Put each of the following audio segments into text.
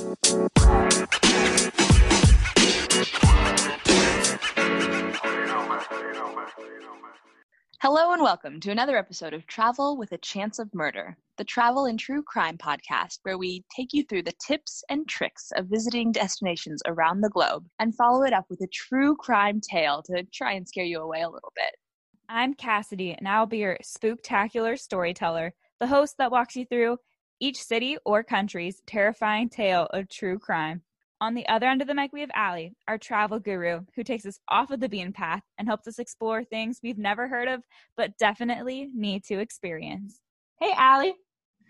Hello and welcome to another episode of Travel with a Chance of Murder, the travel and true crime podcast where we take you through the tips and tricks of visiting destinations around the globe and follow it up with a true crime tale to try and scare you away a little bit. I'm Cassidy, and I'll be your spooktacular storyteller, the host that walks you through each city or country's terrifying tale of true crime. On the other end of the mic, we have Allie, our travel guru, who takes us off of the beaten path and helps us explore things we've never heard of, but definitely need to experience. Hey, Allie.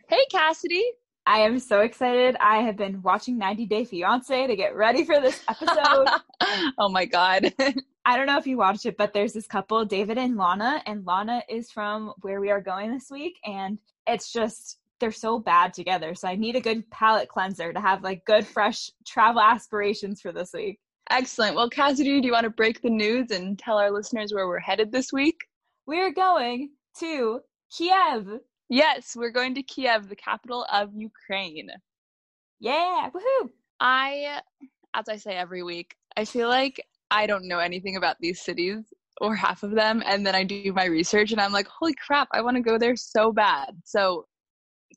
Hey, Cassidy. I am so excited. I have been watching 90 Day Fiance to get ready for this episode. oh my God. I don't know if you watched it, but there's this couple, David and Lana, and Lana is from where we are going this week. And it's just they're so bad together. So I need a good palate cleanser to have like good, fresh travel aspirations for this week. Excellent. Well, Cassidy, do you want to break the news and tell our listeners where we're headed this week? We're going to Kiev. Yes, we're going to Kiev, the capital of Ukraine. Yeah, woohoo! I, as I say every week, I feel like I don't know anything about these cities or half of them. And then I do my research and I'm like, holy crap, I want to go there so bad. So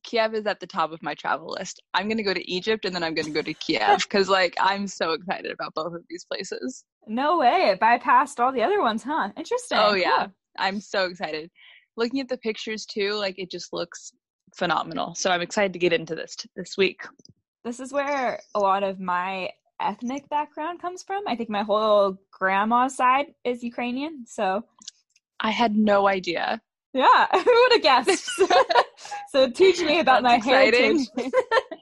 Kiev is at the top of my travel list. I'm going to go to Egypt and then I'm going to go to Kiev because, like, I'm so excited about both of these places. No way. It bypassed all the other ones, huh? Interesting. Oh, yeah. Cool. I'm so excited. Looking at the pictures too, like, it just looks phenomenal. So I'm excited to get into this t- this week. This is where a lot of my ethnic background comes from. I think my whole grandma's side is Ukrainian. So I had no idea. Yeah, who would have guessed? so teach me about That's my exciting. heritage.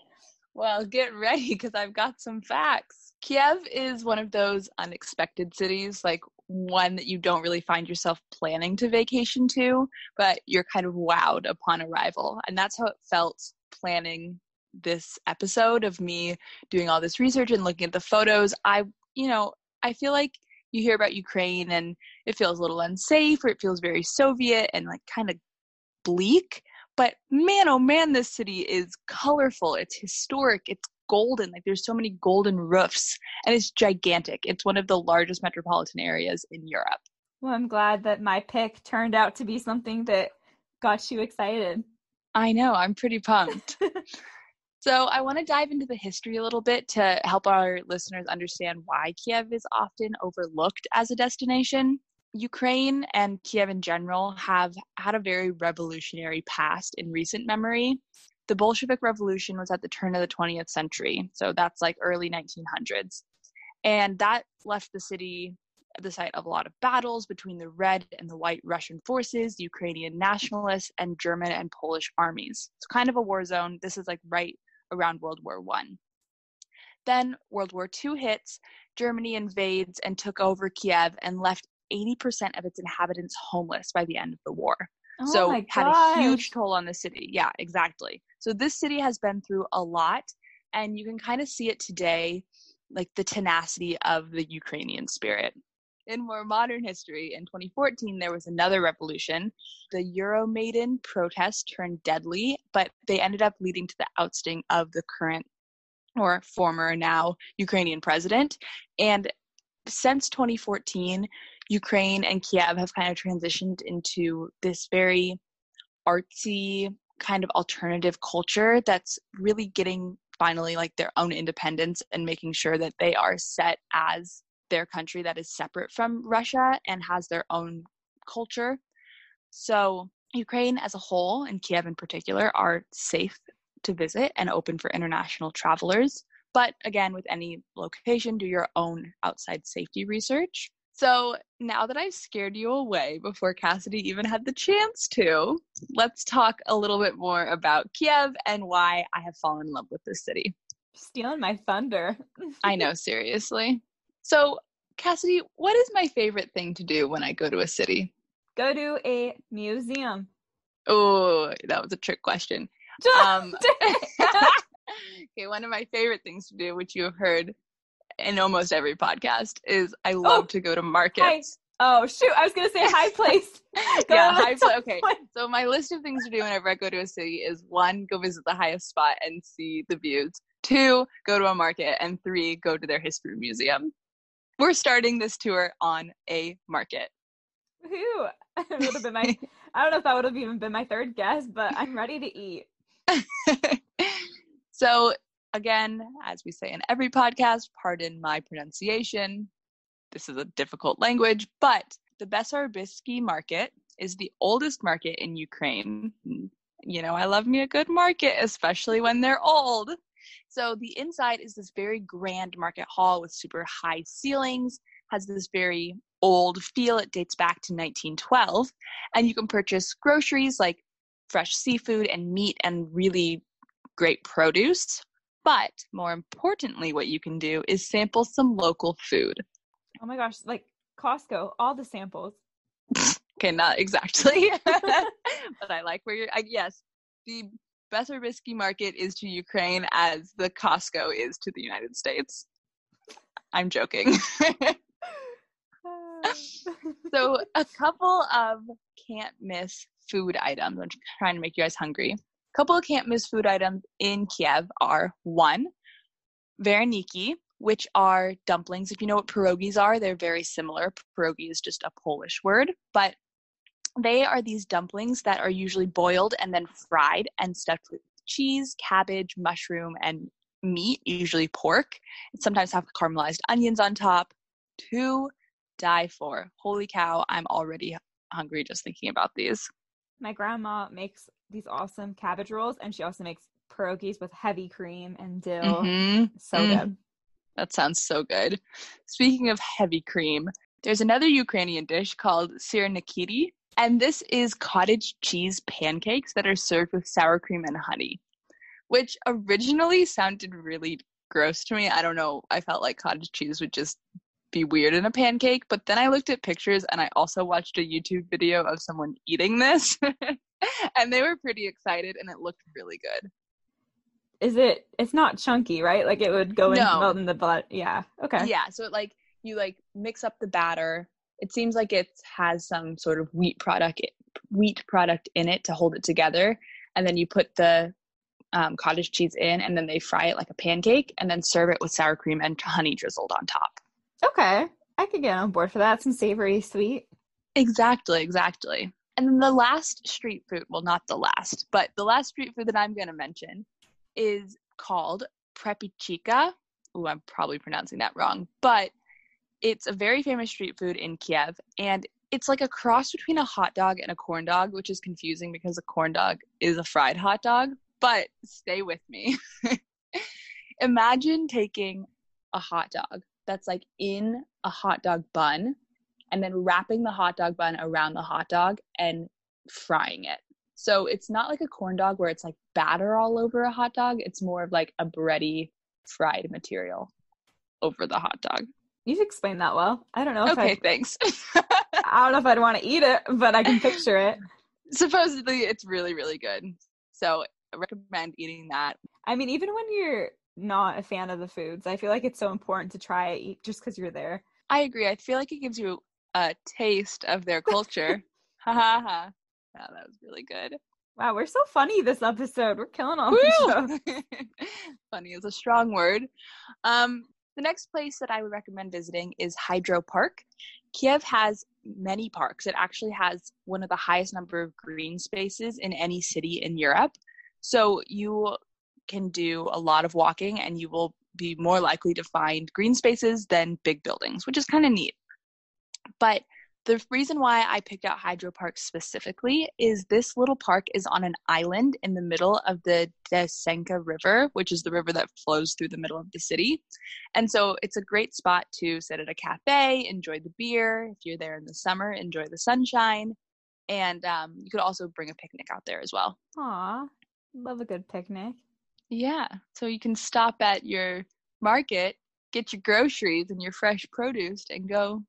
well, get ready because I've got some facts. Kiev is one of those unexpected cities, like one that you don't really find yourself planning to vacation to, but you're kind of wowed upon arrival. And that's how it felt planning this episode of me doing all this research and looking at the photos. I, you know, I feel like you hear about Ukraine and it feels a little unsafe or it feels very Soviet and like kind of bleak. But man, oh man, this city is colorful. It's historic. It's golden. Like there's so many golden roofs and it's gigantic. It's one of the largest metropolitan areas in Europe. Well, I'm glad that my pick turned out to be something that got you excited. I know. I'm pretty pumped. So, I want to dive into the history a little bit to help our listeners understand why Kiev is often overlooked as a destination. Ukraine and Kiev in general have had a very revolutionary past in recent memory. The Bolshevik Revolution was at the turn of the 20th century, so that's like early 1900s. And that left the city the site of a lot of battles between the red and the white Russian forces, Ukrainian nationalists, and German and Polish armies. It's kind of a war zone. This is like right around World War One. Then World War II hits, Germany invades and took over Kiev and left 80% of its inhabitants homeless by the end of the war. Oh so had a huge toll on the city. Yeah, exactly. So this city has been through a lot and you can kind of see it today like the tenacity of the Ukrainian spirit. In more modern history, in 2014, there was another revolution. The Euromaidan protest turned deadly, but they ended up leading to the ousting of the current or former now Ukrainian president. And since 2014, Ukraine and Kiev have kind of transitioned into this very artsy kind of alternative culture that's really getting finally like their own independence and making sure that they are set as their country that is separate from Russia and has their own culture. So, Ukraine as a whole, and Kiev in particular, are safe to visit and open for international travelers. But again, with any location, do your own outside safety research. So now that I've scared you away before Cassidy even had the chance to, let's talk a little bit more about Kiev and why I have fallen in love with this city. Stealing my thunder. I know, seriously. So, Cassidy, what is my favorite thing to do when I go to a city? Go to a museum. Oh, that was a trick question. Um, okay, one of my favorite things to do, which you have heard in almost every podcast, is I oh, love oh, to go to markets. Hi. Oh shoot! I was gonna say high place. yeah, high place. Okay, so my list of things to do whenever I go to a city is one, go visit the highest spot and see the views. Two, go to a market. And three, go to their history museum. We're starting this tour on a market. Woohoo! would have been my I don't know if that would have even been my third guess, but I'm ready to eat. so again, as we say in every podcast, pardon my pronunciation. This is a difficult language, but the Bessarabisky market is the oldest market in Ukraine. You know, I love me a good market, especially when they're old. So the inside is this very grand market hall with super high ceilings, has this very old feel. It dates back to 1912. And you can purchase groceries like fresh seafood and meat and really great produce. But more importantly, what you can do is sample some local food. Oh my gosh, like Costco, all the samples. okay, not exactly. but I like where you're, I, yes, the Bessarabisky market is to Ukraine as the Costco is to the United States. I'm joking. so, a couple of can't miss food items. I'm trying to make you guys hungry. Couple of can't miss food items in Kiev are one, vareniki, which are dumplings. If you know what pierogies are, they're very similar. Pierogi is just a Polish word, but they are these dumplings that are usually boiled and then fried and stuffed with cheese, cabbage, mushroom, and meat, usually pork. And sometimes have caramelized onions on top. To die for. Holy cow, I'm already hungry just thinking about these. My grandma makes these awesome cabbage rolls and she also makes pierogies with heavy cream and dill. Mm-hmm. So mm. good. That sounds so good. Speaking of heavy cream, there's another Ukrainian dish called syrniki, and this is cottage cheese pancakes that are served with sour cream and honey, which originally sounded really gross to me. I don't know. I felt like cottage cheese would just be weird in a pancake, but then I looked at pictures and I also watched a YouTube video of someone eating this. and they were pretty excited and it looked really good. Is it it's not chunky, right? Like it would go in no. melt in the blood. Yeah. Okay. Yeah, so it like you like mix up the batter it seems like it has some sort of wheat product wheat product in it to hold it together and then you put the um, cottage cheese in and then they fry it like a pancake and then serve it with sour cream and honey drizzled on top okay i could get on board for that some savory sweet exactly exactly and then the last street food well not the last but the last street food that i'm going to mention is called prepichika oh i'm probably pronouncing that wrong but it's a very famous street food in Kiev, and it's like a cross between a hot dog and a corn dog, which is confusing because a corn dog is a fried hot dog. But stay with me. Imagine taking a hot dog that's like in a hot dog bun and then wrapping the hot dog bun around the hot dog and frying it. So it's not like a corn dog where it's like batter all over a hot dog. It's more of like a bready fried material over the hot dog. You've explained that well. I don't know. If okay, I'd, thanks. I don't know if I'd want to eat it, but I can picture it. Supposedly, it's really, really good. So I recommend eating that. I mean, even when you're not a fan of the foods, I feel like it's so important to try it just because you're there. I agree. I feel like it gives you a taste of their culture. ha ha ha. Yeah, that was really good. Wow, we're so funny this episode. We're killing all the shows. funny is a strong word. Um, the next place that I would recommend visiting is Hydro Park. Kiev has many parks. It actually has one of the highest number of green spaces in any city in Europe. So you can do a lot of walking and you will be more likely to find green spaces than big buildings, which is kind of neat. But the reason why I picked out Hydro Park specifically is this little park is on an island in the middle of the Desenka River, which is the river that flows through the middle of the city. And so it's a great spot to sit at a cafe, enjoy the beer. If you're there in the summer, enjoy the sunshine. And um, you could also bring a picnic out there as well. Aw, love a good picnic. Yeah, so you can stop at your market, get your groceries and your fresh produce, and go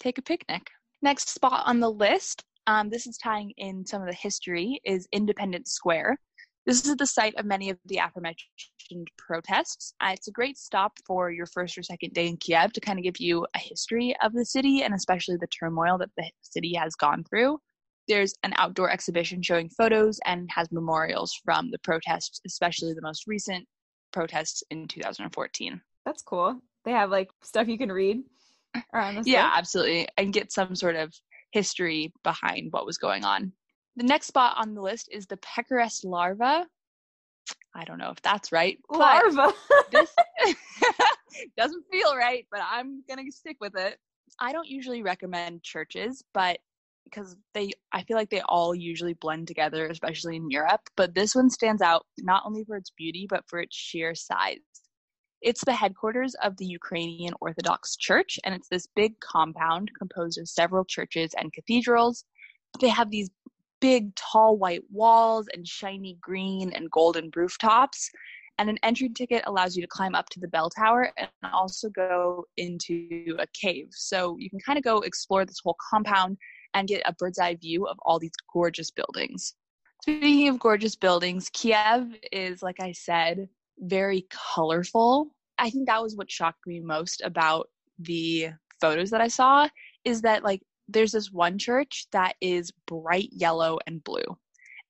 take a picnic. Next spot on the list, um, this is tying in some of the history, is Independence Square. This is the site of many of the aforementioned protests. Uh, it's a great stop for your first or second day in Kiev to kind of give you a history of the city and especially the turmoil that the city has gone through. There's an outdoor exhibition showing photos and has memorials from the protests, especially the most recent protests in 2014. That's cool. They have like stuff you can read around this. Yeah, absolutely. And get some sort of history behind what was going on. The next spot on the list is the Pecherest larva. I don't know if that's right. Larva. this doesn't feel right, but I'm going to stick with it. I don't usually recommend churches, but because they I feel like they all usually blend together, especially in Europe, but this one stands out not only for its beauty but for its sheer size. It's the headquarters of the Ukrainian Orthodox Church, and it's this big compound composed of several churches and cathedrals. They have these big, tall white walls and shiny green and golden rooftops. And an entry ticket allows you to climb up to the bell tower and also go into a cave. So you can kind of go explore this whole compound and get a bird's eye view of all these gorgeous buildings. Speaking of gorgeous buildings, Kiev is, like I said, very colorful. I think that was what shocked me most about the photos that I saw is that like there's this one church that is bright yellow and blue.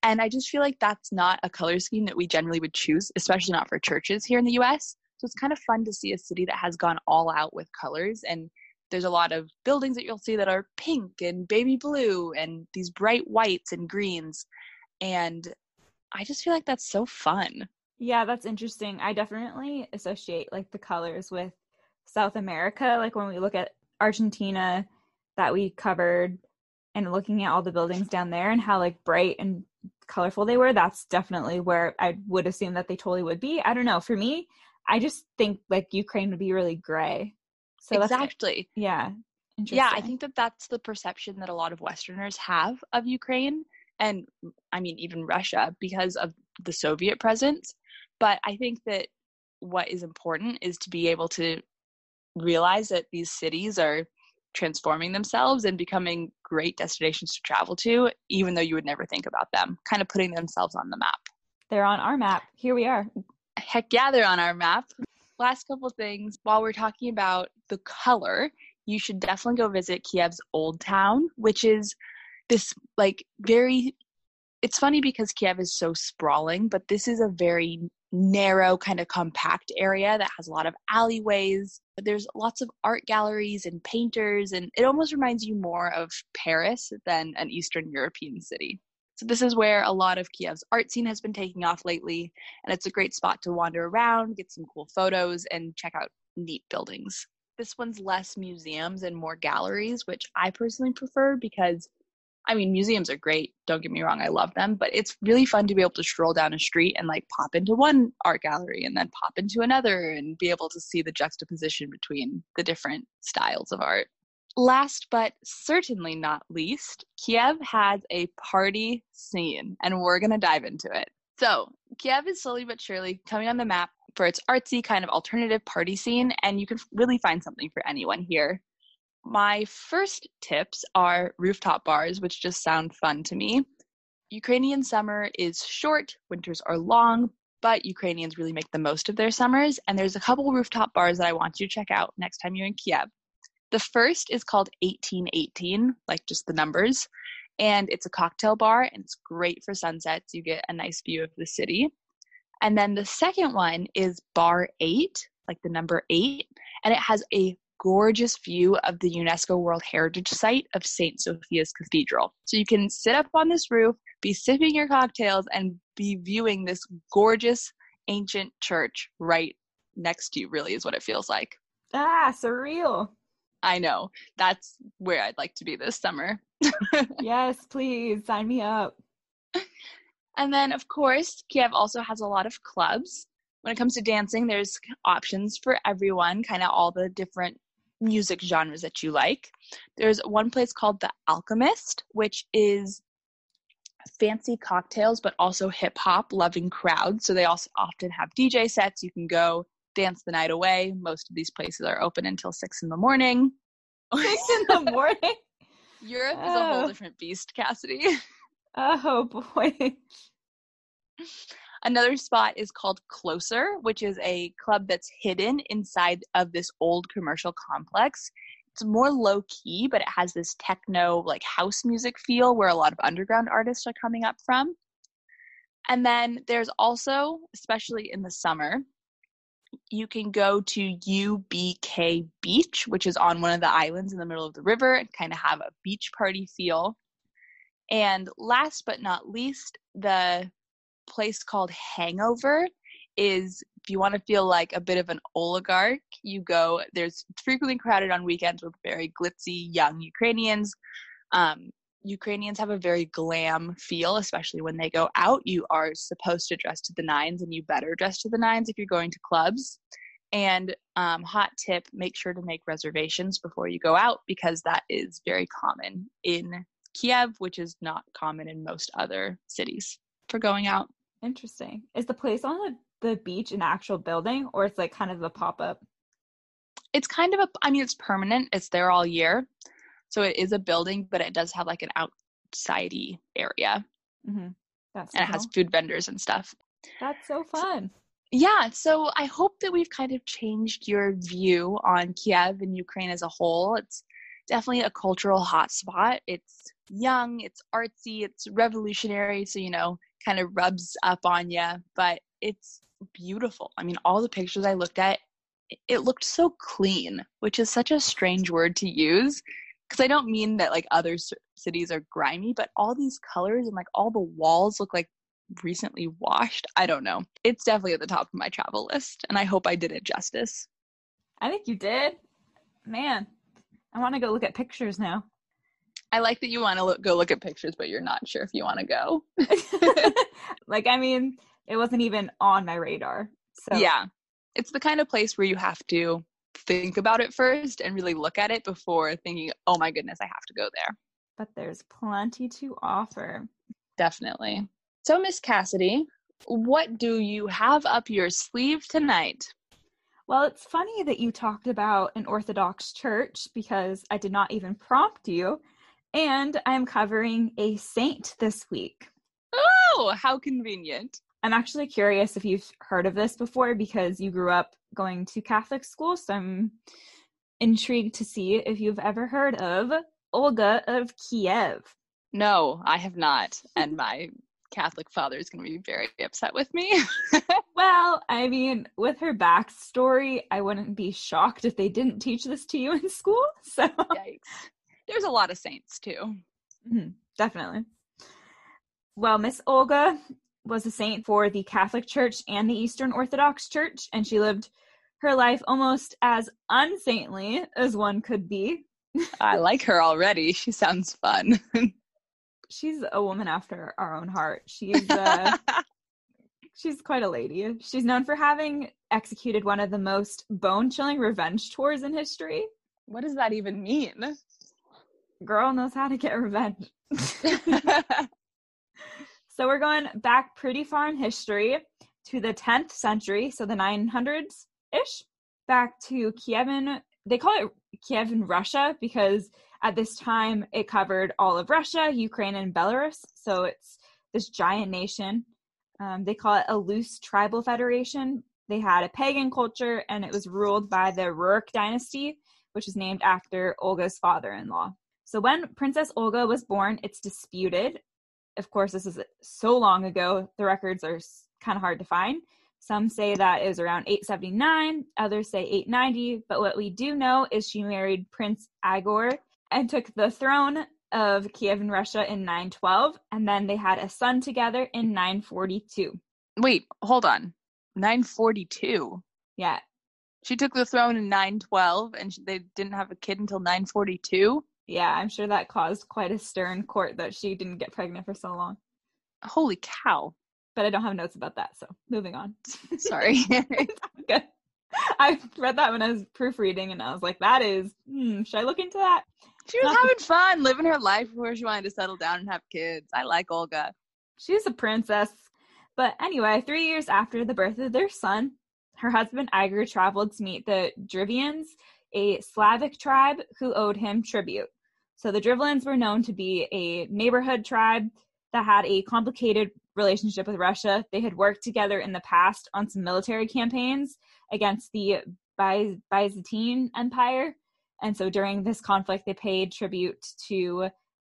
And I just feel like that's not a color scheme that we generally would choose, especially not for churches here in the US. So it's kind of fun to see a city that has gone all out with colors. And there's a lot of buildings that you'll see that are pink and baby blue and these bright whites and greens. And I just feel like that's so fun. Yeah, that's interesting. I definitely associate like the colors with South America. Like when we look at Argentina that we covered and looking at all the buildings down there and how like bright and colorful they were, that's definitely where I would assume that they totally would be. I don't know. For me, I just think like Ukraine would be really gray. So exactly. yeah. Yeah, I think that that's the perception that a lot of Westerners have of Ukraine and I mean even Russia because of the Soviet presence. But I think that what is important is to be able to realize that these cities are transforming themselves and becoming great destinations to travel to, even though you would never think about them, kind of putting themselves on the map. They're on our map. Here we are. Heck yeah, they're on our map. Last couple things while we're talking about the color, you should definitely go visit Kiev's Old Town, which is this like very it's funny because Kiev is so sprawling, but this is a very narrow, kind of compact area that has a lot of alleyways. But there's lots of art galleries and painters, and it almost reminds you more of Paris than an Eastern European city. So, this is where a lot of Kiev's art scene has been taking off lately, and it's a great spot to wander around, get some cool photos, and check out neat buildings. This one's less museums and more galleries, which I personally prefer because I mean, museums are great. Don't get me wrong, I love them, but it's really fun to be able to stroll down a street and like pop into one art gallery and then pop into another and be able to see the juxtaposition between the different styles of art. Last but certainly not least, Kiev has a party scene, and we're going to dive into it. So, Kiev is slowly but surely coming on the map for its artsy kind of alternative party scene, and you can really find something for anyone here. My first tips are rooftop bars, which just sound fun to me. Ukrainian summer is short, winters are long, but Ukrainians really make the most of their summers. And there's a couple rooftop bars that I want you to check out next time you're in Kiev. The first is called 1818, like just the numbers. And it's a cocktail bar and it's great for sunsets. You get a nice view of the city. And then the second one is Bar 8, like the number 8, and it has a gorgeous view of the UNESCO World Heritage Site of St. Sophia's Cathedral. So you can sit up on this roof, be sipping your cocktails, and be viewing this gorgeous ancient church right next to you, really, is what it feels like. Ah, surreal. I know. That's where I'd like to be this summer. yes, please sign me up. And then, of course, Kiev also has a lot of clubs. When it comes to dancing, there's options for everyone, kind of all the different music genres that you like. There's one place called The Alchemist, which is fancy cocktails, but also hip hop loving crowds. So they also often have DJ sets. You can go dance the night away. Most of these places are open until six in the morning. Six in the morning? Europe oh. is a whole oh. different beast, Cassidy. Oh boy. Another spot is called Closer, which is a club that's hidden inside of this old commercial complex. It's more low key, but it has this techno, like house music feel where a lot of underground artists are coming up from. And then there's also, especially in the summer, you can go to UBK Beach, which is on one of the islands in the middle of the river, and kind of have a beach party feel. And last but not least, the place called Hangover is if you want to feel like a bit of an oligarch, you go. There's frequently crowded on weekends with very glitzy young Ukrainians. Um, Ukrainians have a very glam feel, especially when they go out. You are supposed to dress to the nines, and you better dress to the nines if you're going to clubs. And um, hot tip: make sure to make reservations before you go out because that is very common in Kiev, which is not common in most other cities for going out. Interesting. Is the place on the, the beach an actual building, or it's like kind of a pop up? It's kind of a. I mean, it's permanent. It's there all year so it is a building, but it does have like an outsidey area. Mm-hmm. That's and it has food vendors and stuff. That's so fun. Yeah, so I hope that we've kind of changed your view on Kiev and Ukraine as a whole. It's definitely a cultural hotspot. It's young, it's artsy, it's revolutionary, so you know, kind of rubs up on you, but it's beautiful. I mean, all the pictures I looked at, it looked so clean, which is such a strange word to use because I don't mean that like other c- cities are grimy, but all these colors and like all the walls look like recently washed. I don't know. It's definitely at the top of my travel list, and I hope I did it justice. I think you did. Man, I want to go look at pictures now. I like that you want to look, go look at pictures, but you're not sure if you want to go. like, I mean, it wasn't even on my radar. So yeah, it's the kind of place where you have to think about it first and really look at it before thinking, oh my goodness, I have to go there. But there's plenty to offer. Definitely. So, Miss Cassidy, what do you have up your sleeve tonight? Well, it's funny that you talked about an Orthodox church because I did not even prompt you. And I'm covering a saint this week. Oh, how convenient. I'm actually curious if you've heard of this before because you grew up going to Catholic school. So I'm intrigued to see if you've ever heard of Olga of Kiev. No, I have not. And my Catholic father is going to be very upset with me. well, I mean, with her backstory, I wouldn't be shocked if they didn't teach this to you in school. So, Yikes. there's a lot of saints too. Mm-hmm, definitely. Well, Miss Olga was a saint for the Catholic Church and the Eastern Orthodox Church, and she lived her life almost as unsaintly as one could be. I like her already. She sounds fun. she's a woman after our own heart. She's uh, she's quite a lady. She's known for having executed one of the most bone-chilling revenge tours in history. What does that even mean? Girl knows how to get revenge. So we're going back pretty far in history to the 10th century, so the 900s ish, back to Kievan. They call it Kievan Russia because at this time it covered all of Russia, Ukraine, and Belarus. So it's this giant nation. Um, they call it a loose tribal federation. They had a pagan culture and it was ruled by the Rurik dynasty, which is named after Olga's father in law. So when Princess Olga was born, it's disputed of course, this is so long ago, the records are kind of hard to find. Some say that it was around 879, others say 890, but what we do know is she married Prince Igor and took the throne of Kiev in Russia in 912, and then they had a son together in 942. Wait, hold on. 942? Yeah. She took the throne in 912 and they didn't have a kid until 942? Yeah, I'm sure that caused quite a stir in court that she didn't get pregnant for so long. Holy cow. But I don't have notes about that, so moving on. Sorry. Good. I read that when I was proofreading and I was like, that is, hmm, should I look into that? She was Not having the- fun, living her life before she wanted to settle down and have kids. I like Olga. She's a princess. But anyway, three years after the birth of their son, her husband Igor traveled to meet the Drevlians, a Slavic tribe who owed him tribute. So the Drevlians were known to be a neighborhood tribe that had a complicated relationship with Russia. They had worked together in the past on some military campaigns against the Byzantine Empire. And so during this conflict, they paid tribute to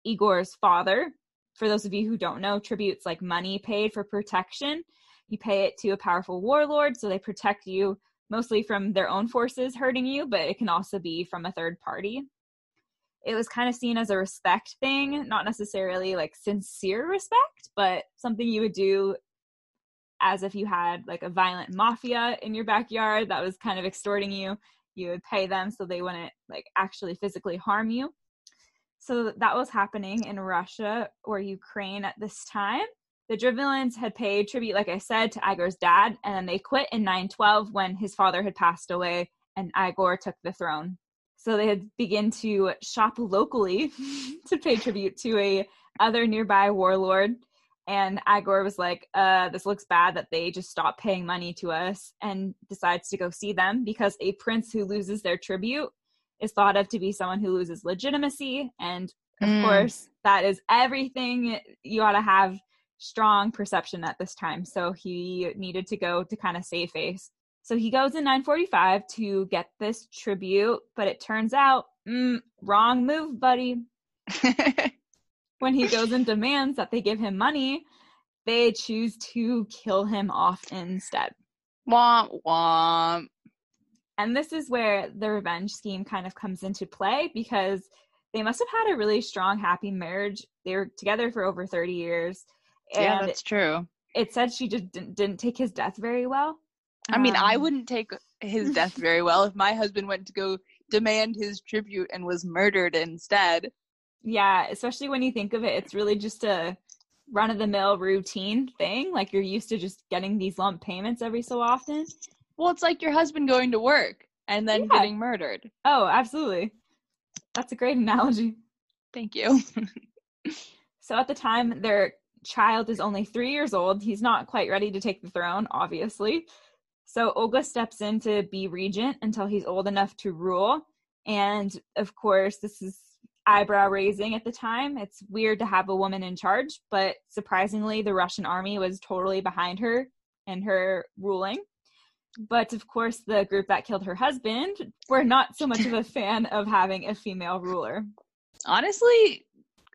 Igor's father. For those of you who don't know, tribute's like money paid for protection. You pay it to a powerful warlord, so they protect you mostly from their own forces hurting you, but it can also be from a third party. It was kind of seen as a respect thing, not necessarily like sincere respect, but something you would do as if you had like a violent mafia in your backyard that was kind of extorting you. You would pay them so they wouldn't like actually physically harm you. So that was happening in Russia or Ukraine at this time. The Drevlians had paid tribute, like I said, to Igor's dad, and then they quit in 912 when his father had passed away and Igor took the throne. So they had begun to shop locally to pay tribute to a other nearby warlord. And Igor was like, uh, this looks bad that they just stopped paying money to us and decides to go see them because a prince who loses their tribute is thought of to be someone who loses legitimacy. And of mm. course, that is everything you ought to have strong perception at this time. So he needed to go to kind of save face. So he goes in 945 to get this tribute, but it turns out, mm, wrong move, buddy. when he goes and demands that they give him money, they choose to kill him off instead. Womp womp. And this is where the revenge scheme kind of comes into play because they must have had a really strong, happy marriage. They were together for over 30 years. yeah, that's true. It said she just didn't, didn't take his death very well. I mean, um, I wouldn't take his death very well if my husband went to go demand his tribute and was murdered instead. Yeah, especially when you think of it, it's really just a run of the mill routine thing. Like you're used to just getting these lump payments every so often. Well, it's like your husband going to work and then yeah. getting murdered. Oh, absolutely. That's a great analogy. Thank you. so at the time, their child is only three years old. He's not quite ready to take the throne, obviously. So Olga steps in to be regent until he's old enough to rule. And of course, this is eyebrow raising at the time. It's weird to have a woman in charge, but surprisingly, the Russian army was totally behind her and her ruling. But of course, the group that killed her husband were not so much of a fan of having a female ruler. Honestly,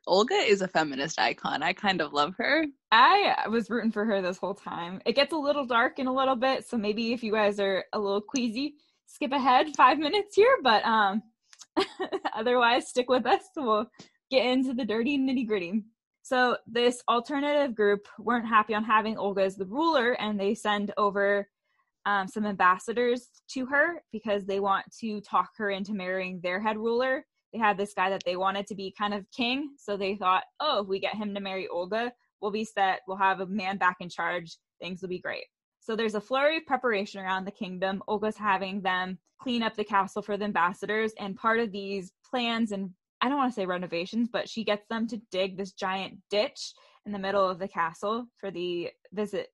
Olga is a feminist icon. I kind of love her. I was rooting for her this whole time. It gets a little dark in a little bit, so maybe if you guys are a little queasy, skip ahead five minutes here. But um, otherwise, stick with us. We'll get into the dirty nitty gritty. So this alternative group weren't happy on having Olga as the ruler, and they send over um, some ambassadors to her because they want to talk her into marrying their head ruler. They had this guy that they wanted to be kind of king, so they thought, oh, if we get him to marry Olga, we'll be set. We'll have a man back in charge. Things will be great. So there's a flurry of preparation around the kingdom. Olga's having them clean up the castle for the ambassadors, and part of these plans and I don't want to say renovations, but she gets them to dig this giant ditch in the middle of the castle for the visit.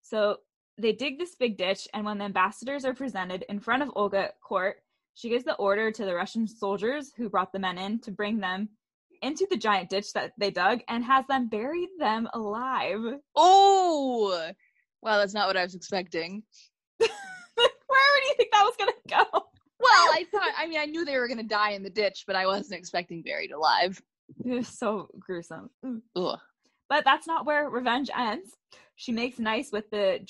So they dig this big ditch, and when the ambassadors are presented in front of Olga at court, she gives the order to the Russian soldiers who brought the men in to bring them into the giant ditch that they dug and has them bury them alive. Oh, well, that's not what I was expecting. Where do you think that was gonna go? Well, I thought. I mean, I knew they were gonna die in the ditch, but I wasn't expecting buried alive. It was so gruesome. Mm. Ugh. But that's not where revenge ends. She makes nice with the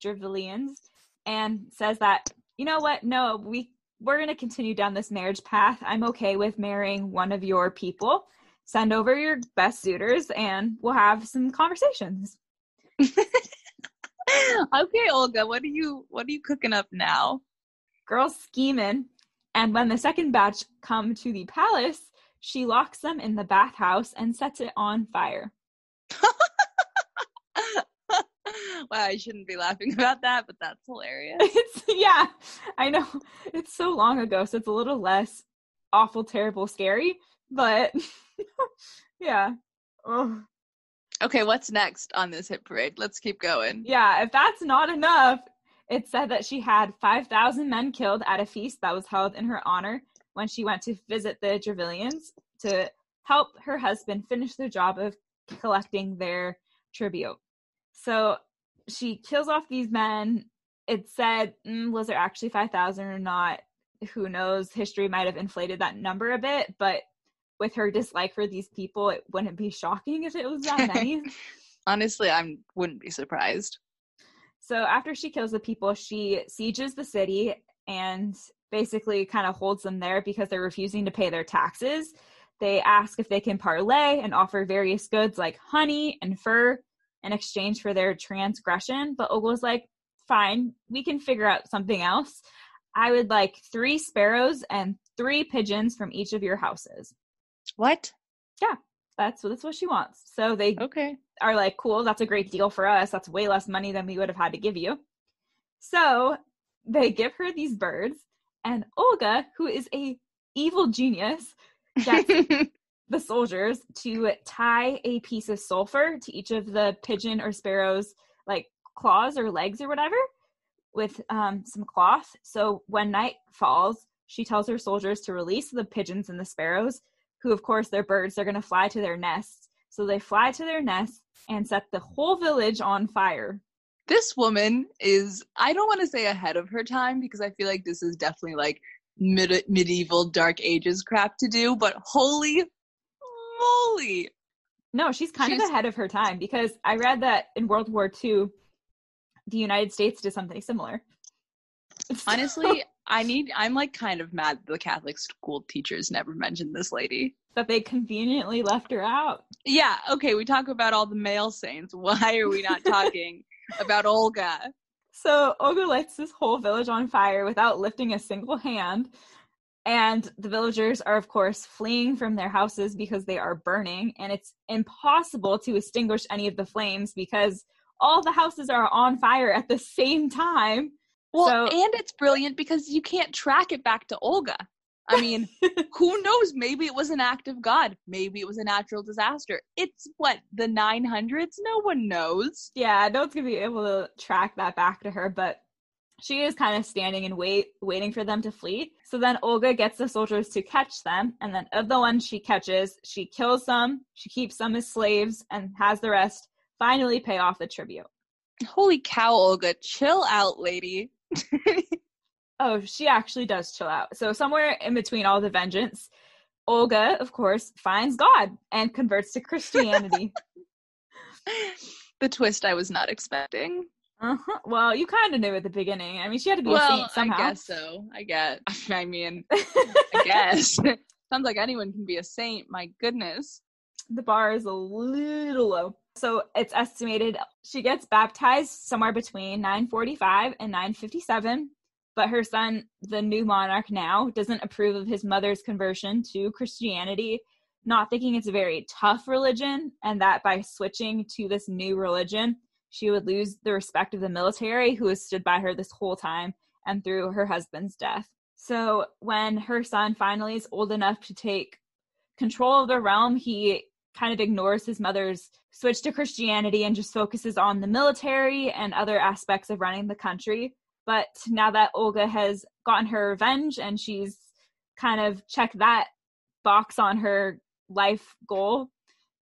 Drevlians and says that, you know what? No, we we're going to continue down this marriage path. I'm okay with marrying one of your people. Send over your best suitors and we'll have some conversations. okay, Olga, what are you what are you cooking up now? Girls scheming. And when the second batch come to the palace, she locks them in the bathhouse and sets it on fire. wow, I shouldn't be laughing about that, but that's hilarious. It's yeah, I know. It's so long ago, so it's a little less awful, terrible, scary, but yeah. Oh. Okay, what's next on this hit parade? Let's keep going. Yeah, if that's not enough, it said that she had 5,000 men killed at a feast that was held in her honor when she went to visit the Drevlians to help her husband finish the job of collecting their tribute. So she kills off these men. It said, mm, was there actually 5,000 or not? Who knows? History might have inflated that number a bit, but with her dislike for these people, it wouldn't be shocking if it was that many. Honestly, I wouldn't be surprised. So after she kills the people, she sieges the city and basically kind of holds them there because they're refusing to pay their taxes. They ask if they can parlay and offer various goods like honey and fur in exchange for their transgression. But Olga's like, fine, we can figure out something else. I would like three sparrows and three pigeons from each of your houses. What? Yeah, that's that's what she wants. So they Okay. are like, cool, that's a great deal for us. That's way less money than we would have had to give you. So they give her these birds, and Olga, who is a evil genius, gets the soldiers to tie a piece of sulfur to each of the pigeon or sparrow's like claws or legs or whatever with um, some cloth. So when night falls, she tells her soldiers to release the pigeons and the sparrows, who, of course, they're birds. They're going to fly to their nests. So they fly to their nests and set the whole village on fire. this woman is I don't want to say ahead of her time because I feel like this is definitely like mid- medieval dark ages crap to do, but holy moly. No, she's kind She's- of ahead of her time because I read that in World War II, the United States did something similar. Honestly, I need I'm like kind of mad the Catholic school teachers never mentioned this lady. that they conveniently left her out. Yeah, okay, we talk about all the male saints. Why are we not talking about Olga? So Olga lights this whole village on fire without lifting a single hand. And the villagers are, of course, fleeing from their houses because they are burning. And it's impossible to extinguish any of the flames because all the houses are on fire at the same time. Well, So- and it's brilliant because you can't track it back to Olga. I mean, who knows? Maybe it was an act of God. Maybe it was a natural disaster. It's what, the 900s? No one knows. yeah, no one's gonna be able to track that back to her, but she is kind of standing and wait waiting for them to flee. So then Olga gets the soldiers to catch them, and then of the ones she catches, she kills some, she keeps some as slaves, and has the rest finally pay off the tribute. Holy cow, Olga. Chill out, lady. Oh, she actually does chill out. So somewhere in between all the vengeance, Olga, of course, finds God and converts to Christianity. the twist I was not expecting. uh-huh. Well, you kind of knew at the beginning. I mean, she had to be a saint somehow. I guess so. I guess. I mean, I guess. Sounds like anyone can be a saint. My goodness. the bar is a little low. So it's estimated she gets baptized somewhere between 945 and 957. But her son, the new monarch now, doesn't approve of his mother's conversion to Christianity, not thinking it's a very tough religion, and that by switching to this new religion, she would lose the respect of the military who has stood by her this whole time and through her husband's death. So when her son finally is old enough to take control of the realm, he kind of ignores his mother's switch to Christianity and just focuses on the military and other aspects of running the country. But now that Olga has gotten her revenge and she's kind of checked that box on her life goal,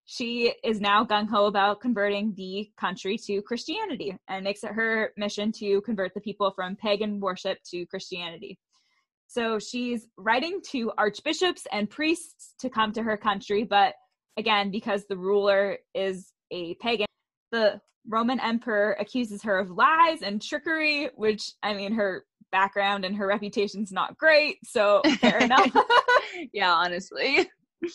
she is now gung ho about converting the country to Christianity and makes it her mission to convert the people from pagan worship to Christianity. So she's writing to archbishops and priests to come to her country, but again, because the ruler is a pagan, the Roman emperor accuses her of lies and trickery, which I mean, her background and her reputation's not great, so fair enough. yeah, honestly.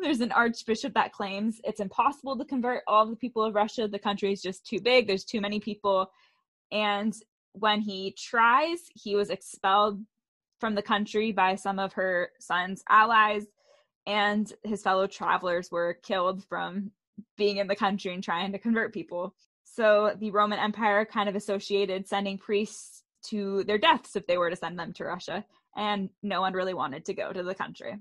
There's an archbishop that claims it's impossible to convert all the people of Russia. The country is just too big, there's too many people. And when he tries, he was expelled from the country by some of her son's allies, and his fellow travelers were killed from being in the country and trying to convert people. So the Roman Empire kind of associated sending priests to their deaths if they were to send them to Russia, and no one really wanted to go to the country.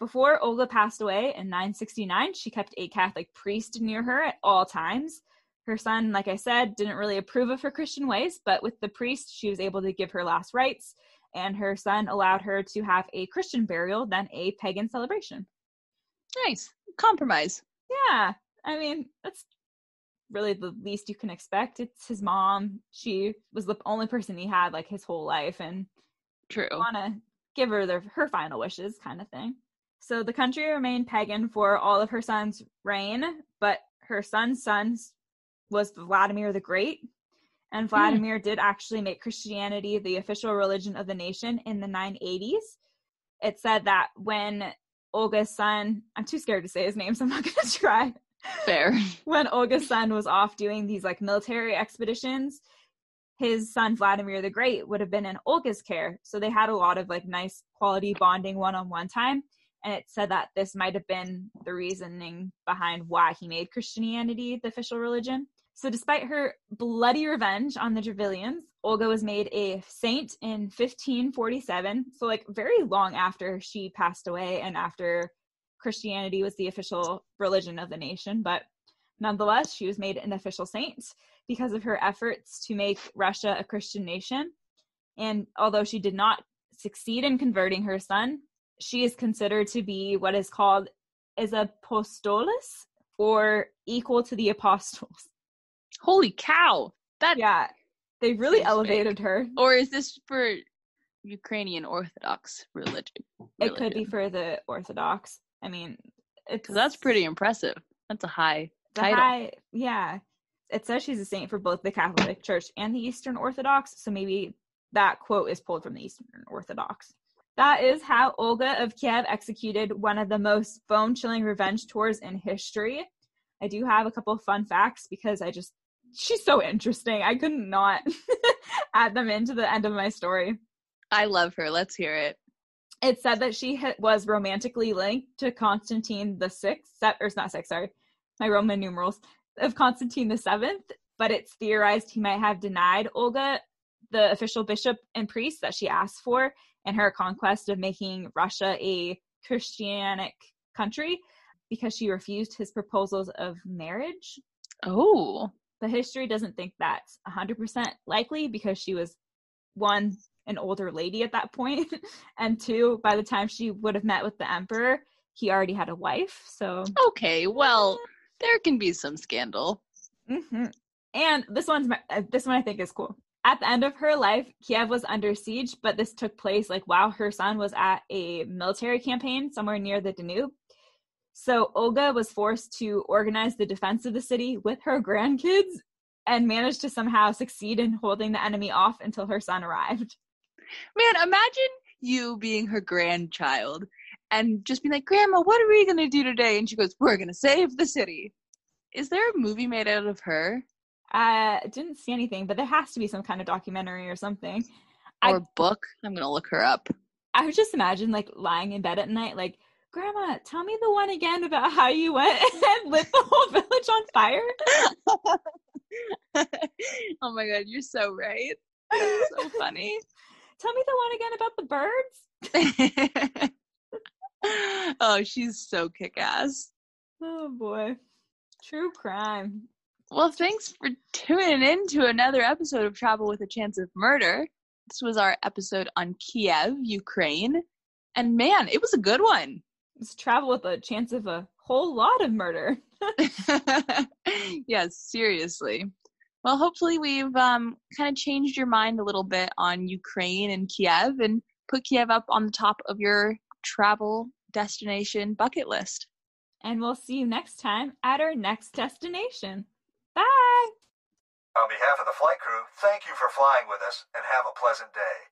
Before Olga passed away in 969, she kept a Catholic priest near her at all times. Her son, like I said, didn't really approve of her Christian ways, but with the priest, she was able to give her last rites, and her son allowed her to have a Christian burial than a pagan celebration. Nice. Compromise. Yeah, I mean, that's really the least you can expect. It's his mom. She was the only person he had like his whole life, and True. want to give her their, her final wishes kind of thing. So the country remained pagan for all of her son's reign, but her son's son was Vladimir the Great. And Vladimir mm. did actually make Christianity the official religion of the nation in the 980s. It said that when Olga's son, I'm too scared to say his name, so I'm not going to try. Fair. when Olga's son was off doing these like military expeditions, his son Vladimir the Great would have been in Olga's care. So they had a lot of like nice quality bonding one on one time. And it said that this might have been the reasoning behind why he made Christianity the official religion. So, despite her bloody revenge on the Drevlians, Olga was made a saint in 1547. So, like, very long after she passed away and after Christianity was the official religion of the nation. But nonetheless, she was made an official saint because of her efforts to make Russia a Christian nation. And although she did not succeed in converting her son, she is considered to be what is called as apostolos or equal to the apostles. Holy cow. That Yeah. They really elevated her. Or is this for Ukrainian Orthodox religion? religion? It could be for the Orthodox. I mean, it's that's pretty impressive. That's a high title. High, yeah. It says she's a saint for both the Catholic Church and the Eastern Orthodox, so maybe that quote is pulled from the Eastern Orthodox. That is how Olga of Kiev executed one of the most bone chilling revenge tours in history. I do have a couple fun facts because I just she's so interesting. I could not add them into the end of my story. I love her. Let's hear it. It said that she was romantically linked to Constantine the Sixth, or not six, sorry, my Roman numerals of Constantine the Seventh. But it's theorized he might have denied Olga the official bishop and priest that she asked for in her conquest of making Russia a Christianic country because she refused his proposals of marriage. Oh, but history doesn't think that's 100% likely because she was one an older lady at that point and two by the time she would have met with the emperor he already had a wife so. Okay well there can be some scandal. Mm-hmm. and this one's my, uh, this one i think is cool. At the end of her life kiev was under siege but this took place like while her son was at a military campaign somewhere near the danube so Olga was forced to organize the defense of the city with her grandkids and managed to somehow succeed in holding the enemy off until her son arrived. Man, imagine you being her grandchild and just being like, Grandma, what are we going to do today? And she goes, We're going to save the city. Is there a movie made out of her? I uh, didn't see anything, but there has to be some kind of documentary or something. Or I, book. I'm going to look her up. I would just imagine like lying in bed at night, like, Grandma, tell me the one again about how you went and lit the whole village on fire. oh my god, you're so right. so funny. Tell me the one again about the birds. oh, she's so kick ass. Oh boy. True crime. Well, thanks for tuning in to another episode of Travel with a Chance of Murder. This was our episode on Kiev, Ukraine. And man, it was a good one travel with a chance of a whole lot of murder. yes, seriously. Well, hopefully we've um, kind of changed your mind a little bit on Ukraine and Kiev and put Kiev up on the top of your travel destination bucket list. And we'll see you next time at our next destination. Bye! On behalf of the flight crew, thank you for flying with us and have a pleasant day.